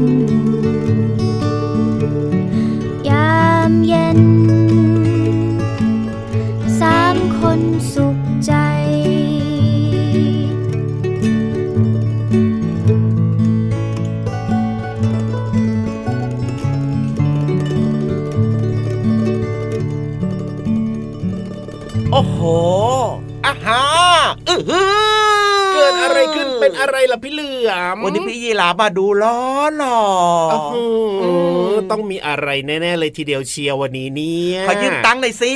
วั มาดูล้อหล่อต้องมีอะไรแน่ ๆ เลยทีเดียวเชียววันนี้เนี่ยขอยืมตังค์หน่อยสิ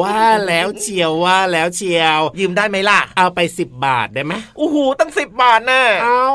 ว่าแล้วเชียวว่าแล้วเชียว ยืมได้ไหมล่ะ เอาไปสิบบาทได้ไหมโอ้โหตั้งสิบบาทน่ะเอา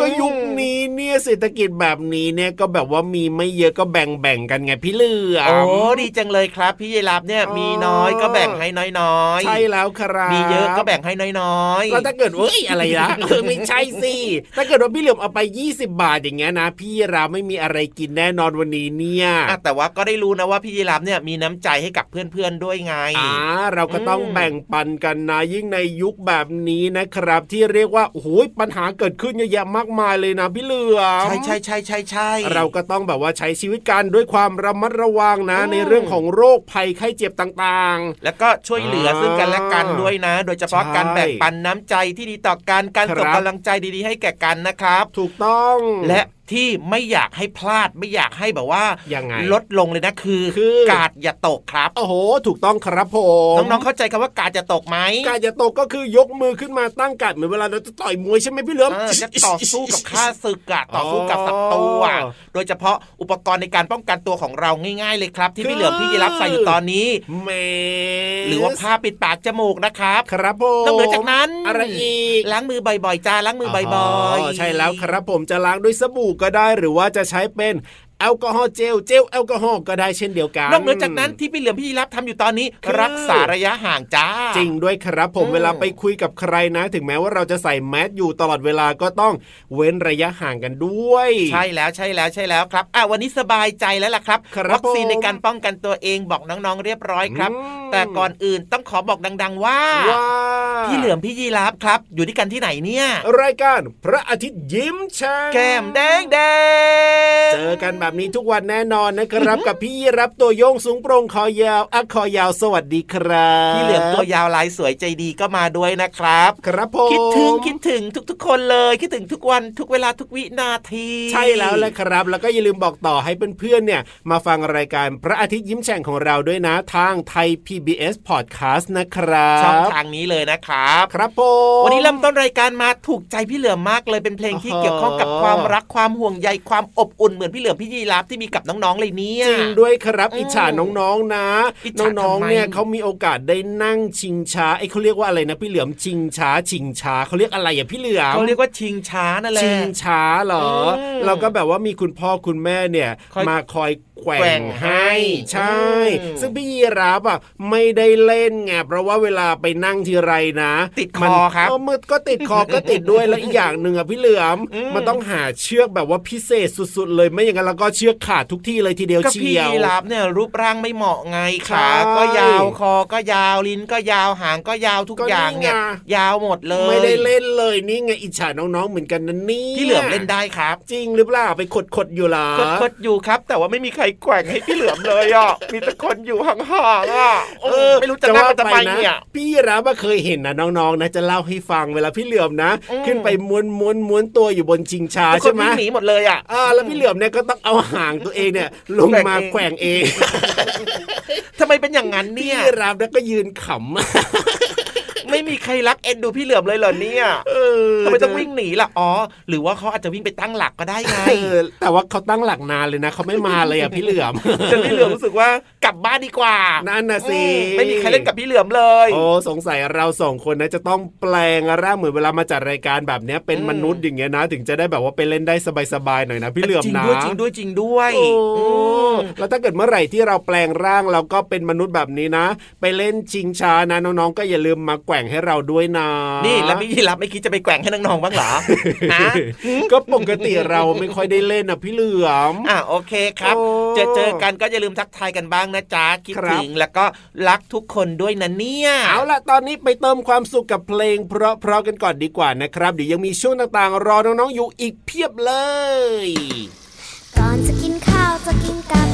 ก็ยุคนี้เนี่ยเศรษฐกิจแบบนี้เนี่ยก็แบบว่ามีไม่เยอะก็แบ่งแบ่งๆกันไงพี่เหลือมโอ้ดีจังเลยครับ พี่ยีรับเนี่ยอ๋อมีน้อยก็แบ่งให้น้อยๆใช่แล้วครับมีเยอะก็แบ่งให้น้อยๆแล้วถ้าเกิดเอ้ยอะไรนะเออไม่ใช่สิถ้าเกิดว่าพี่เหลือมเอาไป 20 บาทอย่างเงี้ยนะ พี่ราไม่มีอะไรกินแน่นอนวันนี้เนี่ยอะแต่ว่าก็ได้รู้นะว่าพี่ยีรับเนี่ยมีน้ำใจให้กับเพื่อนๆด้วยไงอ่าเราก็ต้องอืมแบ่งปันกันนะยิ่งในยุคแบบนี้นะครับ ที่เรียกว่าโอ้โหปัญหาเกิดขึ้นเยอะแยะมากมายเลยนะพี่เหลือมใช่ใช่ใช่ใช่ใช่เราก็ต้องแบบว่าใช้ชีวิตกันด้วยความระมัดระวังนะอืมในเรื่องของโรคภัยไข้เจ็บต่างแล้วก็ช่วยเหลือซึ่งกันและกันด้วยนะ โดยเฉพาะใช่การแบ่งปันน้ำใจที่ดีต่อกันการครับส่งกำลังใจดีๆ ให้แก่กันนะครับๆถูกต้องและ ที่ไม่อยากให้พลาดไม่อยากให้แบบว่ายังไงลดลงเลยนะคือคือกาดอย่าตกครับ โอ้โห ถูกต้องครับผมน้องๆเข้าใจคำว่ากาดจะตกไหมการจะตกก็คือยกมือขึ้นมาตั้งกัดเหมือนเวลาเราจะต่อยมวยใช่ไหมพี่เหลือมเออจะต่อสู้กับข้าศึกอะต่อสู้กับศัตรูอะอ๋อโดยเฉพาะอุปกรณ์ในการป้องกันตัวของเราง่าย ๆ เลยครับ ที่คือพี่เหลือมพี่ยีรับใส่อยู่ตอนนี้แหมหรือว่าผ้าปิดปากจมูกนะครับ ครับผมนอกเหนือจากนั้นอะไรอีกล้างมือบ่อยๆจ้าล้างมือบ่อยๆใช่แล้วครับผมจะล้างด้วยสบู่ก็ได้หรือว่าจะใช้เป็น แอลกอฮอล์เจลเจลแอลกอฮอล์ก็ได้เช่นเดียวกันนอกเหนือจากนั้นที่พี่เหลือมพี่ยีรับทำอยู่ตอนนี้คือรักษาระยะห่างจ้า จริงด้วยครับผมอืมเวลาไปคุยกับใครนะ ถึงแม้ว่าเราจะใส่แมสอยู่ตลอดเวลาก็ต้องเว้นระยะห่างกันด้วย ใช่แล้วใช่แล้วใช่แล้วครับอะวันนี้สบายใจแล้วล่ะครับครับวัคซีนผมในการป้องกันตัวเองบอกน้องๆเรียบร้อยครับอืมแต่ก่อนอื่นต้องขอบอกดังๆว่าว่าพี่เหลือมพี่ยีรับครับ อยู่ที่กันที่ไหนเนี่ย รายการพระอาทิตย์ยิ้มช่างแก้มแดงแดงเจอกันแบบนี้ทุกวันแน่นอนนะครับ กับพี่รับตัวโยงสูงโปร่งคอยาวอะคอยาวสวัสดีครับพี่เหลือมตัวยาวลายสวยใจดีก็มาด้วยนะครับ ครับผมคิดถึงคิดถึงทุก ๆ คนเลยคิดถึงทุกวันทุกเวลาทุกวินาที ใช่แล้วแหละครับ แล้วก็อย่าลืมบอกต่อให้เพื่อนๆเนี่ย มาฟังรายการพระอาทิตย์ยิ้มแฉ่งของเราด้วยนะทางไทย PBS Podcast นะครับช่องทางนี้เลยนะครับ ครับผมวันนี้เริ่มต้นรายการมาถูกใจพี่เหลือมมากเลยเป็นเพลงที่อ๋อเกี่ยวข้องกับความรักความห่วงใยความอบอุ่นเหมือนพี่เหลือมพี่ยีราฟที่มีกับน้องๆเลยเนี่ยจริงด้วยครับอืมอิจฉาน้องๆนะอิจฉาน้องทำไมๆเนี่ยเขามีโอกาสได้นั่งชิงช้าไอ้เขาเรียกว่าอะไรนะพี่เหลือมชิงช้าชิงช้าเขาเรียกอะไรอะพี่เหลือมเขาเรียกว่าชิงช้านั่นแหละชิงช้าเหรออมเราก็แบบว่ามีคุณพ่อคุณแม่เนี่ยคอยมาคอย แกว่แกว่งงให้ให้ ใช่อืมซึ่งพี่ยีรับอะไม่ได้เล่นไงเพราะว่าเวลาไปนั่งทีไรนะ ติดคมันอครับเมืดก็ติดคอก็ติดด้วยแล้วอีกอย่างหนึ่งอะพี่เหลือมอืมมันต้องหาเชือกแบบว่าพิเศษสุด ๆ เลยไม่อย่างนั้นแล้วก็เชือกขาดทุกที่เลยทีเดียวก็เชีพี่ยวยีราฟเนี่ยรูปร่างไม่เหมาะไงใช่ขาก็ยาวคอก็ยาวลิ้นก็ยาวหางก็ยาวทุกก็อย่างเนี่ยนี่ไงยาวหมดเลย ไม่ได้เล่นเลยนี่ไงอิจฉาน้องๆเหมือนกันนะนี่พี่เหลือมเล่นได้ครับ จริงหรือเปล่าไปขดๆอยู่เหรอคดคดอยู่ครับ แต่ว่าไม่มีใครแกว่งให้พี่เหลือมเลยอะมีแต่คนอยู่ห่างๆอะเออไม่รู้จะนั่งไปทำไมนะเนี่ยพี่รับว่าเคยเห็นนะน้องๆนะจะเล่าให้ฟังเวลาพี่เหลือมนะอืมขึ้นไปม้วนม้วนม้วนตัวอยู่บนชิงช้าทุกคใช่นไหมวิ่งหนีหมดเลยอะอ่าแล้วพี่เหลือมเนี่ยก็ต้องเอาหางตัวเองเนี่ยลงมาแกแกว่ว่งงเอเองงทำไมเป็นอย่างนั้นพี่เนี่ยรับแล้วก็ยืนขำ ไม่มีใครรักเอ็นดูพี่เหลือมเลยเหรอเนี่ยเออทำไมต้องวิ่งหนีล่ะอ๋อ หรือว่าเขาอาจจะวิ่งไปตั้งหลักก็ได้ไงเออแต่ว่าเขาตั้งหลักนานเลยนะเขาไม่มาเลยอะพี่เหลือมจนพี่เหลือมรู้สึกว่ากลับบ้านดีกว่านั่นน่ะสิอืมไม่มีใครเล่นกับพี่เหลือมเลย โอ้สงสัยเราสองคนนะจะต้องแปลงร่างเหมือนเวลามาจัดรายการแบบเนี้ยเป็นอืมมนุษย์อย่างเงี้ยนะ ถึงจะได้แบบว่าไปเล่นได้สบายๆหน่อยนะพี่เหลือมจริงนะด้วยจริงด้วยจริงด้วยโอ้อืมแล้วถ้าเกิดเมื่อไหร่ที่เราแปลงร่างเราก็เป็นมนุษย์แบบนี้นะ ไปเล่นชิงช้านะน้องๆก็อย่าลืมมาแกว่งให้เราด้วยนะนี่แล้วพี่ยีรับไม่คิดจะไปแกว่งให้น้องๆบ้างเหรอฮะก็ปกติเราไม่ค่อยได้เล่นนะพี่เหลือมอะโอเคครับโอ้เจอเจอกันก็อย่าลืมทักทายกันบ้างนะจ๊ะคิดครับถึงแล้วก็รักทุกคนด้วยนะเนี่ยเอาล่ะตอนนี้ไปเติมความสุขกับเพลง เพราะๆกันก่อนดีกว่านะครับเดี๋ยวยังมีช่วงต่างๆ รอน้องๆอยู่อีกเพียบเลย ก่อนจะกินข้าวจะกินกับ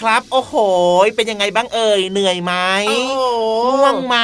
ครับ อ้โห เป็นยังไงบ้างเอ่ย เหนื่อยไหมโอ้โหง่วงไหม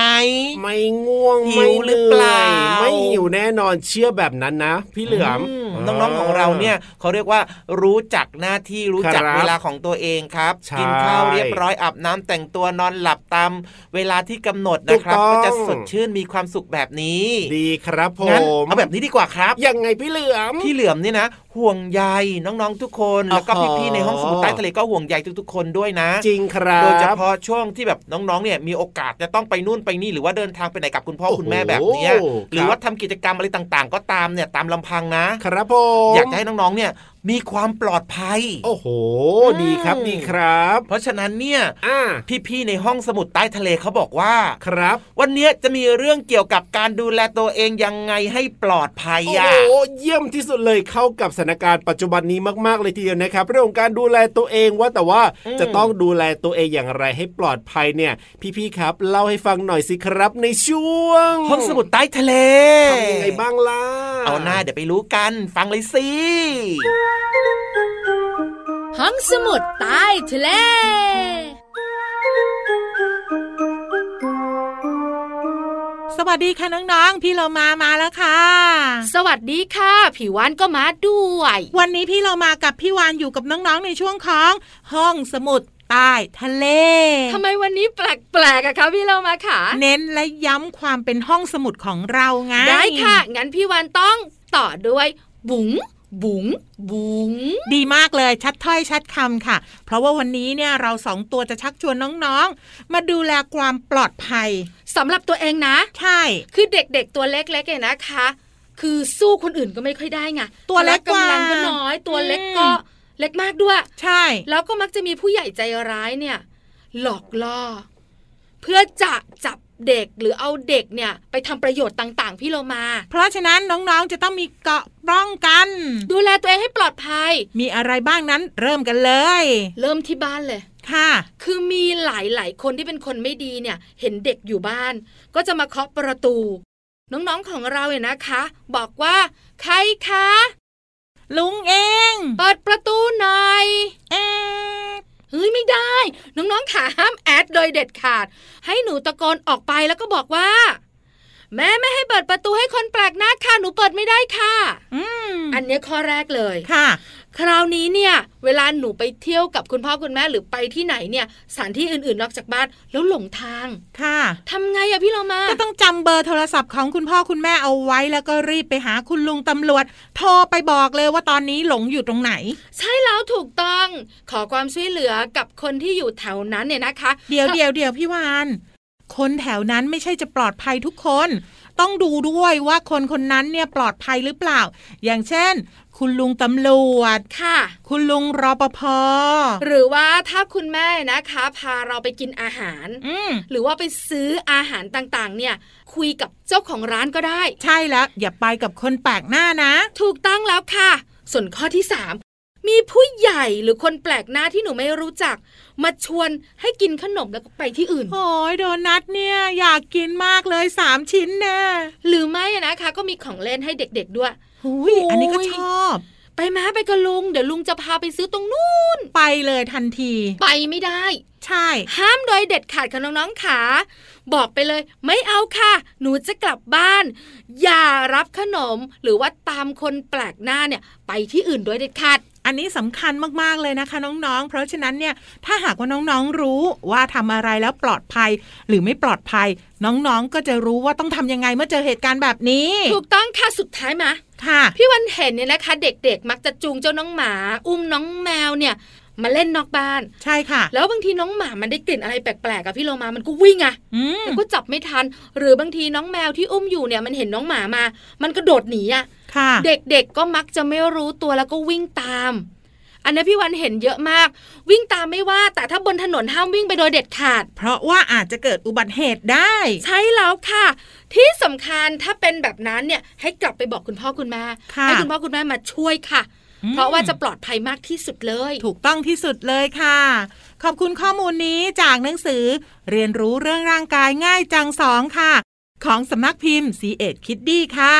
ไม่ง่วงหิวหรือเปล่า ไม่หิวแน่นอนเชื่อแบบนั้นนะ พี่เหลือมมน้องๆของเราเนี่ยเขาเรียกว่ารู้จักหน้าที่รู้จักครับเวลาของตัวเองครับใช่กินข้าวเรียบร้อยอาบน้ำแต่งตัวนอนหลับตามเวลาที่กำหนดนะครับถูกต้องก็จะสดชื่นมีความสุขแบบนี้ ดีครับผงั้นมเอาแบบนี้ดีกว่าครับยังไงพี่เหลือมพี่เหลือมเนี่ยนะห่วงใยน้องๆทุกคนแล้วก็อ๋อพี่ๆในห้องสมุดใต้ทะเลก็ห่วงใยทุกๆคนด้วยนะจริงครับโดยเฉพาะช่วงที่แบบน้องๆเนี่ยมีโอกาสจะต้องไปนู่นไปนี่หรือว่าเดินทางไปไหนกับคุณพ่อโอ้โหคุณแม่แบบเนี้ยครับหรือว่าทำกิจกรรมอะไรต่างๆ ก็ตามเนี่ยตามลำพังนะครับผมอยากจะให้น้องๆเนี่ย มีความปลอดภัย โอ้โหอืมดีครับดีครับ เพราะฉะนั้นเนี่ยอ่าพี่ๆในห้องสมุดใต้ทะเลเขาบอกว่าครับ วันเนี้ยจะมีเรื่องเกี่ยวกับการดูแลตัวเองยังไงให้ปลอดภัยโอ้อะโหเยี่ยมที่สุดเลยเข้ากับสถานการณ์ปัจจุบันนี้มากๆเลยทีเดียวนะครับ เรื่องของการดูแลตัวเองว่าแต่ว่าอืมจะต้องดูแลตัวเองอย่างไรให้ปลอดภัยเนี่ย พี่ๆครับเล่าให้ฟังหน่อยสิครับในช่วง ห้องสมุดใต้ทะเลทำยังไงบ้างล่ะเอาหน้าเดี๋ยวไปรู้กันฟังเลยสิห้ องสมุดใต้ทะเลสวัสดีค่ะน้องๆ พี่เรามามาแล้วค่ะ สวัสดีค่ะผิววันก็มาด้วย วันนี้พี่เรามากับพี่วานอยู่กับน้องๆ ในช่วงของห้องสมุดใต้ทะเล ทำไมวันนี้แปลกๆอะคะพี่เรามาค่ะ เน้นและย้ำความเป็นห้องสมุดของเราไง ได้ค่ะ งั้นพี่วันต้องต่อด้วยบุ๋ง บุ๋งบุ๋งดีมากเลยชัดถ้อยชัดคำค่ะ เพราะว่าวันนี้เนี่ยเราสองตัวจะชักชวนน้องๆ มาดูแลความปลอดภัยสำหรับตัวเองนะ ใช่ คือเด็กๆตัวเล็กๆเนี่ยนะคะ คือสู้คนอื่นก็ไม่ค่อยได้ไงตัวเล็กกว่าพละกำลังก็น้อย ตัวเล็กอืมก็เล็กมากด้วย ใช่ แล้วก็มักจะมีผู้ใหญ่ใจร้ายเนี่ย หลอกล่อ เพื่อจะจับ เด็กหรือเอาเด็กเนี่ยไปทำประโยชน์ต่าง ๆ พี่โลมา เพราะฉะนั้นน้องๆจะต้องมีเกราะป้องกัน ดูแลตัวเองให้ปลอดภัย มีอะไรบ้างนั้นเริ่มกันเลย เริ่มที่บ้านเลยค่ะ คือมีหลายๆคนที่เป็นคนไม่ดีเนี่ย เห็นเด็กอยู่บ้าน ก็จะมาเคาะประตู น้องๆของเราเนี่ยนะคะ บอกว่าใครคะลุงเอง เปิดประตูหน่อย เอ๊ะ เฮ้ยไม่ได้ น้องๆขาห้ามแอดโดยเด็ดขาด ให้หนูตะโกนออกไปแล้วก็บอกว่า แม่ไม่ให้เปิดประตูให้คนแปลกหน้าค่ะหนูเปิดไม่ได้ค่ะ อืมอันเนี้ยข้อแรกเลยค่ะ คราวนี้เนี่ยเวลาหนูไปเที่ยวกับคุณพ่อคุณแม่หรือไปที่ไหนเนี่ยสถานที่อื่นๆนอกจากบ้านแล้วหลงทางค่ะทำไงอะพี่เรามาก็ต้องจำเบอร์โทรศัพท์ของคุณพ่อคุณแม่เอาไว้ แล้วก็รีบไปหาคุณลุงตำรวจ โทรไปบอกเลยว่าตอนนี้หลงอยู่ตรงไหน ใช่แล้วถูกต้อง ขอความช่วยเหลือกับคนที่อยู่แถวนั้นเนี่ยนะคะ เดี๋ยวถ้าเดี๋ยวเดี๋ยวพี่วานคนแถวนั้นไม่ใช่จะปลอดภัยทุกคนต้องดูด้วยว่าคนคนนั้นเนี่ยปลอดภัยหรือเปล่า อย่างเช่น คุณลุงตำรวจค่ะ คุณลุงรปภหรือว่าถ้าคุณแม่นะคะ พาเราไปกินอาหารอืมหรือว่าไปซื้ออาหารต่างๆ เนี่ยคุยกับเจ้าของร้านก็ได้ ใช่แล้ว อย่าไปกับคนแปลกหน้านะ ถูกต้องแล้วค่ะ ส่วนข้อที่สามมีผู้ใหญ่หรือคนแปลกหน้าที่หนูไม่รู้จัก มาชวนให้กินขนมแล้วก็ไปที่อื่น โอ้ยโดนัทเนี่ยอยากกินมากเลยสามชิ้นแน่หรือไม่อะนะคะ ก็มีของเล่นให้เด็กๆด้วยหุยอันนี้ก็ชอบ ไปมาไปกับลุง เดี๋ยวลุงจะพาไปซื้อตรงนู้น ไปเลยทันที ไปไม่ได้ ใช่ ห้ามโดยเด็ดขาดค่ะน้องๆขาบอกไปเลย ไม่เอาค่ะ หนูจะกลับบ้าน อย่ารับขนม หรือว่าตามคนแปลกหน้าเนี่ย ไปที่อื่นโดยเด็ดขาดอันนี้สำคัญมากๆเลยนะคะน้องๆ เพราะฉะนั้นเนี่ยถ้าหากว่าน้องๆรู้ว่าทำอะไรแล้วปลอดภัย หรือไม่ปลอดภัย น้องๆก็จะรู้ว่าต้องทำยังไงเมื่อเจอเหตุการณ์แบบนี้ ถูกต้องค่ะสุดท้ายมา ค่ะ พี่วันเห็นเนี่ยนะคะ เด็กๆ มักจะจูงเจ้าน้องหมา อุ้มน้องแมวเนี่ยมาเล่นนอกบ้านใช่ค่ะ แล้วบางทีน้องหมามันได้กลิ่นอะไรแปลกๆกับพี่โลมามันก็วิ่งอะอืมแล้วก็จับไม่ทัน หรือบางทีน้องแมวที่อุ้มอยู่เนี่ยมันเห็นน้องหมามา มันกระโดดหนีอะค่ะเด็กๆก็มักจะไม่รู้ตัวแล้วก็วิ่งตาม อันนี้พี่วันเห็นเยอะมาก วิ่งตามไม่ว่า แต่ถ้าบนถนนห้ามวิ่งไปโดยเด็ดขาด เพราะว่าอาจจะเกิดอุบัติเหตุได้ ใช่แล้วค่ะ ที่สำคัญถ้าเป็นแบบนั้นเนี่ยให้กลับไปบอกคุณพ่อคุณแม่ค่ะให้คุณพ่อคุณแม่มาช่วยค่ะอืมเพราะว่าจะปลอดภัยมากที่สุดเลย ถูกต้องที่สุดเลยค่ะ ขอบคุณข้อมูลนี้จากหนังสือ เรียนรู้เรื่องร่างกายง่ายจังสองค่ะ ของสำนักพิมพ์ c ีเอ็ดคิดดี้ค่ะ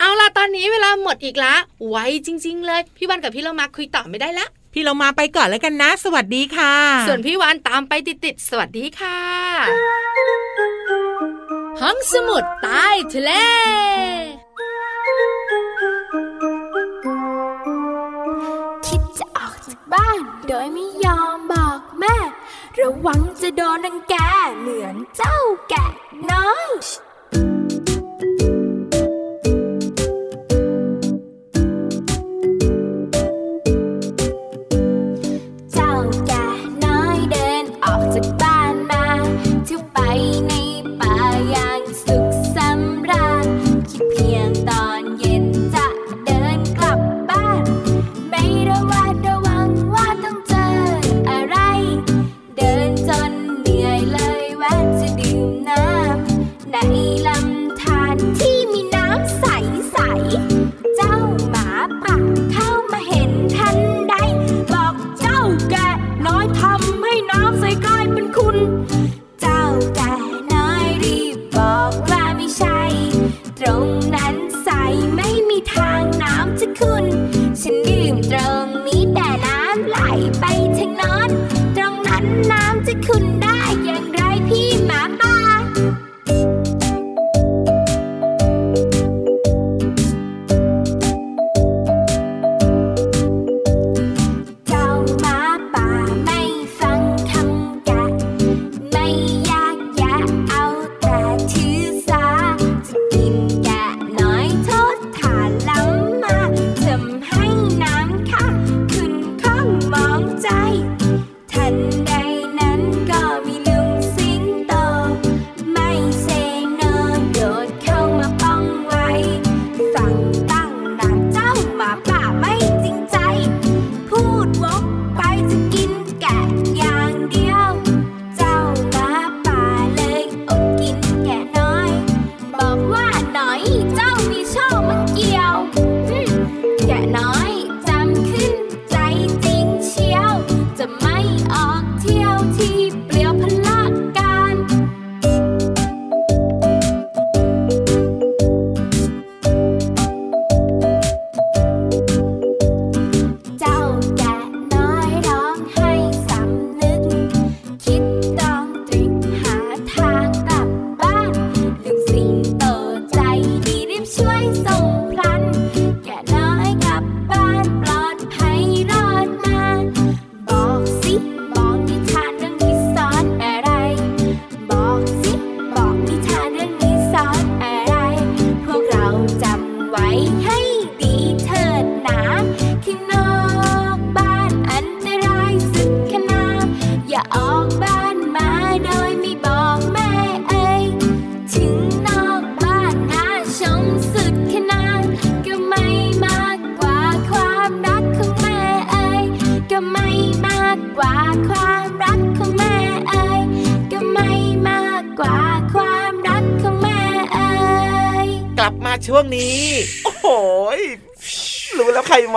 เอาล่ะตอนนี้เวลาหมดอีกละไวจริง ๆ เลย พี่วันกับพี่เรามาคุยต่อไม่ได้ละพี่เรามาไปก่อนแล้วกันนะ สวัสดีค่ะ ส่วนพี่วานตามไปติดๆสวัสดีค่ะ ห้องสมุดใต้ทะเลคิดจะออกจากบ้าน โดยไม่ยอมบอกแม่ ระวังจะโดนรังแกเหมือนเจ้า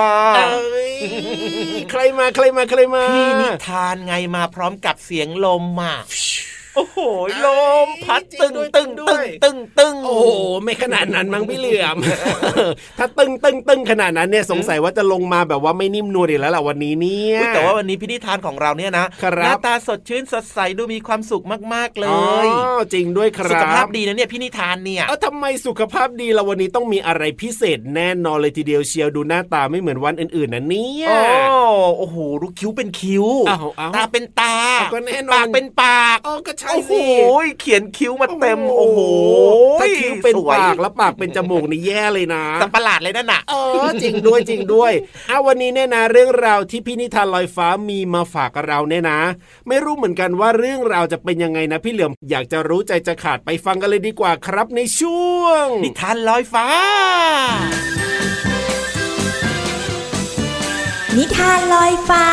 มาเอ้ยใครมาใครมาใครมาพี่นิทานไงมาพร้อมกับเสียงลมอะ โอ้โหลมพัดตึงตึงตึงตึงตึงโอ้โหไม่ขนาดนั้นมั้งพี่เหลือม ถ้าตึงตึงตึงขนาดนั้นเนี่ยสงสัยว่าจะลงมาแบบว่าไม่นิ่มนวลอีกแล้วล่ะวันนี้เนี่ยอุ๊ยแต่ว่าวันนี้พี่นิทานของเราเนี่ยนะครับหน้าตาสดชื่นสดใสดูมีความสุขมากๆเลอ๋อยจริงด้วยครับสุขภาพดีนะเนี่ยพี่นิทานเนี่ยเอ้าทำไมสุขภาพดีเราวันนี้ต้องมีอะไรพิเศษแน่นอนเลยทีเดียวเชียวดูหน้าตาไม่เหมือนวันอื่นๆนะเนี่ยโอ้โอ้โหดูคิ้วเป็นคิ้วอ้าวอ้าวตาเป็นตาเอาก็แน่นอนปากเป็นปากอ๋อก็ใช่โอ้โหสิเขียนคิ้วมาเต็มโอ้โหถ้าคิ้วเป็นสวยปากแล้วปากเป็นจมูกนี่แย่เลยนะสัมประหลาดเลยนั่นน่ะเออจริงด้วยจริงด้วยอะวันนี้เนี่ยนะเรื่องราวที่พี่นิทานลอยฟ้ามีมาฝากกับเราเนี่ยนะ ไม่รู้เหมือนกันว่าเรื่องราวจะเป็นยังไงนะพี่เหลือมอยากจะรู้ใจจะขาดไปฟังกันเลยดีกว่าครับในช่วง นิทานลอยฟ้า นิทานลอยฟ้า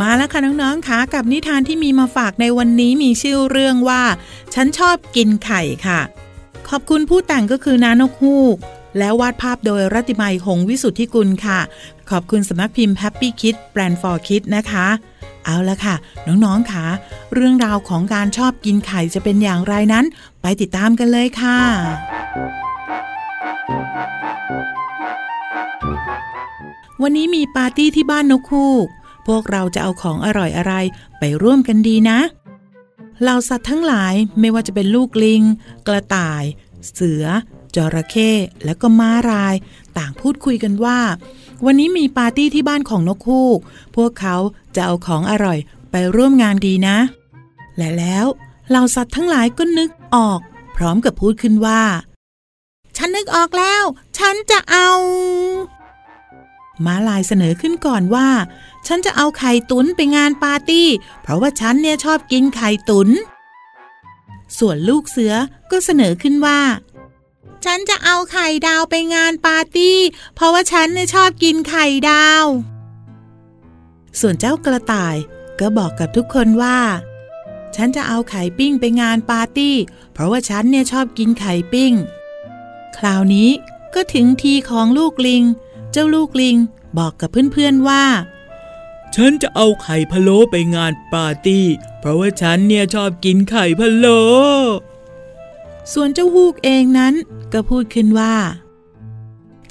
มาแล้วค่ะน้องๆค่ะกับนิทานที่มีมาฝากในวันนี้มีชื่อเรื่องว่า ฉันชอบกินไข่ค่ะ ขอบคุณผู้แต่งก็คือน้านกฮูก แล้วาดภาพโดยรัติมัยหงวิสุทธิกุลค่ะ ขอบคุณสำนักพิมพ์ Happy Kid Brand for Kids นะคะ เอาละค่ะ น้องๆค่ะ เรื่องราวของการชอบกินไข่จะเป็นอย่างไรนั้น ไปติดตามกันเลยค่ะวันนี้มีปาร์ตี้ที่บ้านนกฮูก พวกเราจะเอาของอร่อยอะไรไปร่วมกันดีนะเหล่าสัตว์ทั้งหลายไม่ว่าจะเป็นลูกลิง กระต่าย เสือ จระเข้และก็ม้าราย ต่างพูดคุยกันว่า วันนี้มีปาร์ตี้ที่บ้านของนกฮูก พวกเขาจะเอาของอร่อยไปร่วมงานดีนะ และแล้วเหล่าสัตว์ทั้งหลายก็นึกออก พร้อมกับพูดขึ้นว่า ฉันนึกออกแล้ว ฉันจะเอา ม้าลายเสนอขึ้นก่อนว่า ฉันจะเอาไข่ตุ๋นไปงานปาร์ตี้ เพราะว่าฉันเนี่ยชอบกินไข่ตุน๋น ส่วนลูกเสือก็เสนอขึ้นว่า ฉันจะเอาไข่ดาวไปงานปาร์ตี้ เพราะว่าฉันเนี่ยชอบกินไข่ดาว ส่วนเจ้ากระต่ายก็บอกกับทุกคนว่า ฉันจะเอาไข่ปิ้งไปงานปาร์ตี้ เพราะว่าฉันเนี่ยชอบกินไข่ปิ้ง คราวนี้ก็ถึงทีของลูกลิง เจ้าลูกลิงบอกกับเพื่อนๆว่า ฉันจะเอาไข่พะโล้ไปงานปาร์ตี้ เพราะว่าฉันเนี่ยชอบกินไข่พะโล้ส่วนเจ้าฮูกเองนั้นก็พูดขึ้นว่า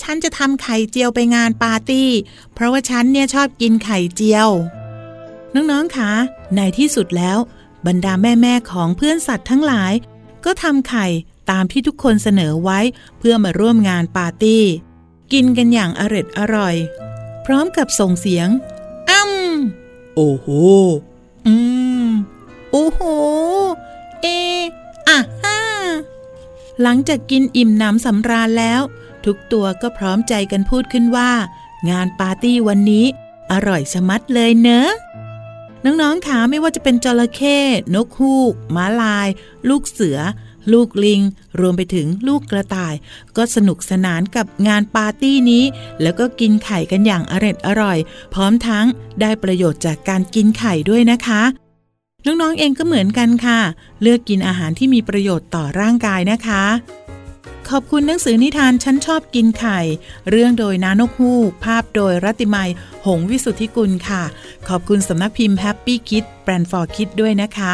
ฉันจะทำไข่เจียวไปงานปาร์ตี้ เพราะว่าฉันเนี่ยชอบกินไข่เจียว น้องๆคะในที่สุดแล้ว บรรดาแม่ๆของเพื่อนสัตว์ทั้งหลาย ก็ทำไข่ตามที่ทุกคนเสนอไว้เพื่อมาร่วมงานปาร์ตี้ กินกันอย่างอร็ดอร่อย พร้อมกับส่งเสียงอ้ำโอ้โห อืม โอ้โห เออะฮ่าหลังจากกินอิ่มหนำสำราญแล้ว ทุกตัวก็พร้อมใจกันพูดขึ้นว่า งานปาร์ตี้วันนี้ อร่อยชะมัดเลยเนอะน้องๆคะไม่ว่าจะเป็นจระเข้นกฮูกม้าลาย ลูกเสือลูกลิง รวมไปถึงลูกกระต่าย ก็สนุกสนานกับงานปาร์ตี้นี้ แล้วก็กินไข่กันอย่างอร็ดอร่อย พร้อมทั้งได้ประโยชน์จากการกินไข่ด้วยนะคะน้องๆเองก็เหมือนกันค่ะ เลือกกินอาหารที่มีประโยชน์ต่อร่างกายนะคะ ขอบคุณหนังสือนิทานฉันชอบกินไข่ เรื่องโดยนานกฮูก ภาพโดยรัติมัย หงวิสุทธิกุลค่ะ ขอบคุณสำนักพิมพ์ Happy Kid Brand for Kid ด้วยนะคะ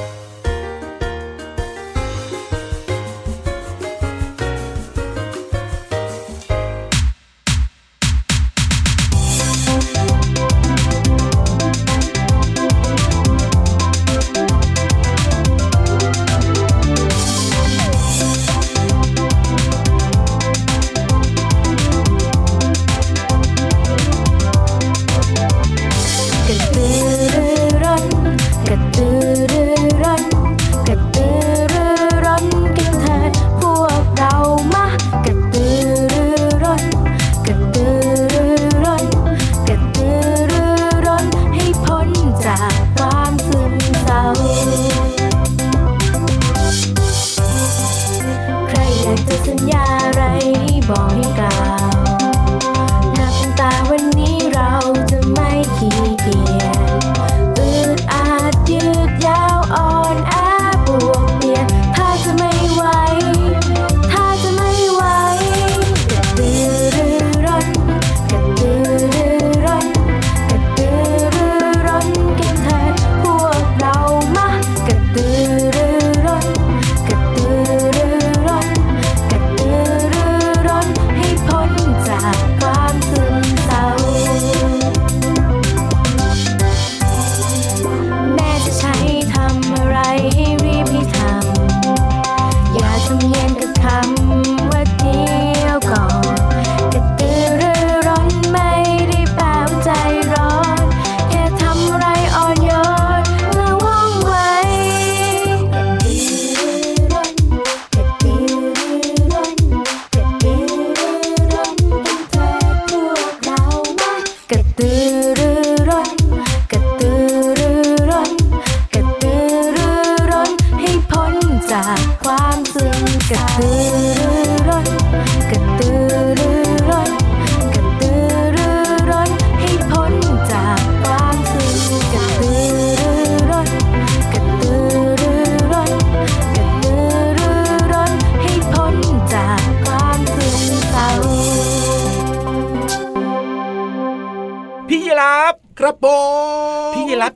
มา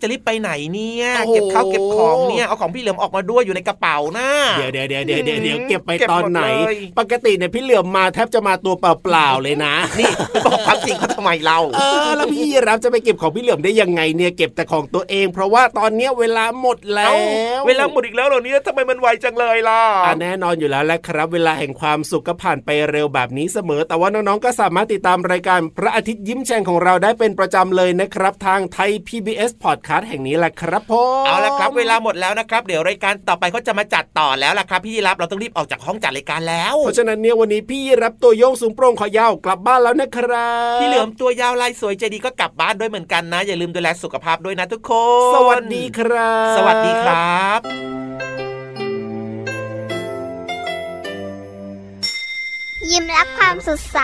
จะรีบไปไหนเนี่ยโอ้โหเก็บข้าวเก็บของเนี่ยเอาของพี่เหลือมออกมาด้วยอยู่ในกระเป๋านะเดี๋ยวเดี๋ยวเดี๋ยวเดี๋ยวเดี๋ยวเดี๋ยวเก็บไปเก็บตอนหมดไหนเลยปกติเนี่ยพี่เหลือมมาแทบจะมาตัวเปล่าๆเลยนะนี่บอกความจริงเขาทำไมเราเออแล้วพี่รับจะไปเก็บของพี่เหลือมได้ยังไงเนี่ยเก็บแต่ของตัวเอง เพราะว่าตอนเนี้ยเวลาหมดแล้เอ้าวเวลาหมดอีกแล้วเหรอเนี่ยทำไมมันไวจังเลยล่ะอะแน่นอนอยู่แล้วแหละครับ เวลาแห่งความสุขก็ผ่านไปเร็วแบบนี้เสมอ แต่ว่าน้องๆก็สามารถติดตามรายการพระอาทิตย์ยิ้มแฉ่งของเราได้เป็นประจำเลยนะครับ ทางไทย PBS Podcast แห่งนี้แหละครับผมเอาละครับเวลาหมดแล้วนะครับ เดี๋ยวรายการต่อไปเขาจะมาจัดต่อแล้วล่ะครับพี่ยีรับเราต้องรีบออกจากห้องจัดรายการแล้ว เพราะฉะนั้นเนี่ยวันนี้พี่รับตัวโยงสูงโปร่งขอยาวกลับบ้านแล้วนะครับพี่เหลือมตัวยาวลายสวยใจดีก็กลับบ้านด้วยเหมือนกันนะ อย่าลืมดูแลสุขภาพด้วยนะทุกคน สวัสดีครับ สวัสดีครับยิ้มรับความสดใส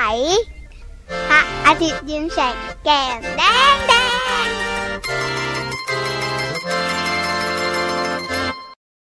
พระอาทิตย์ยิ้มแฉกแก้มแดง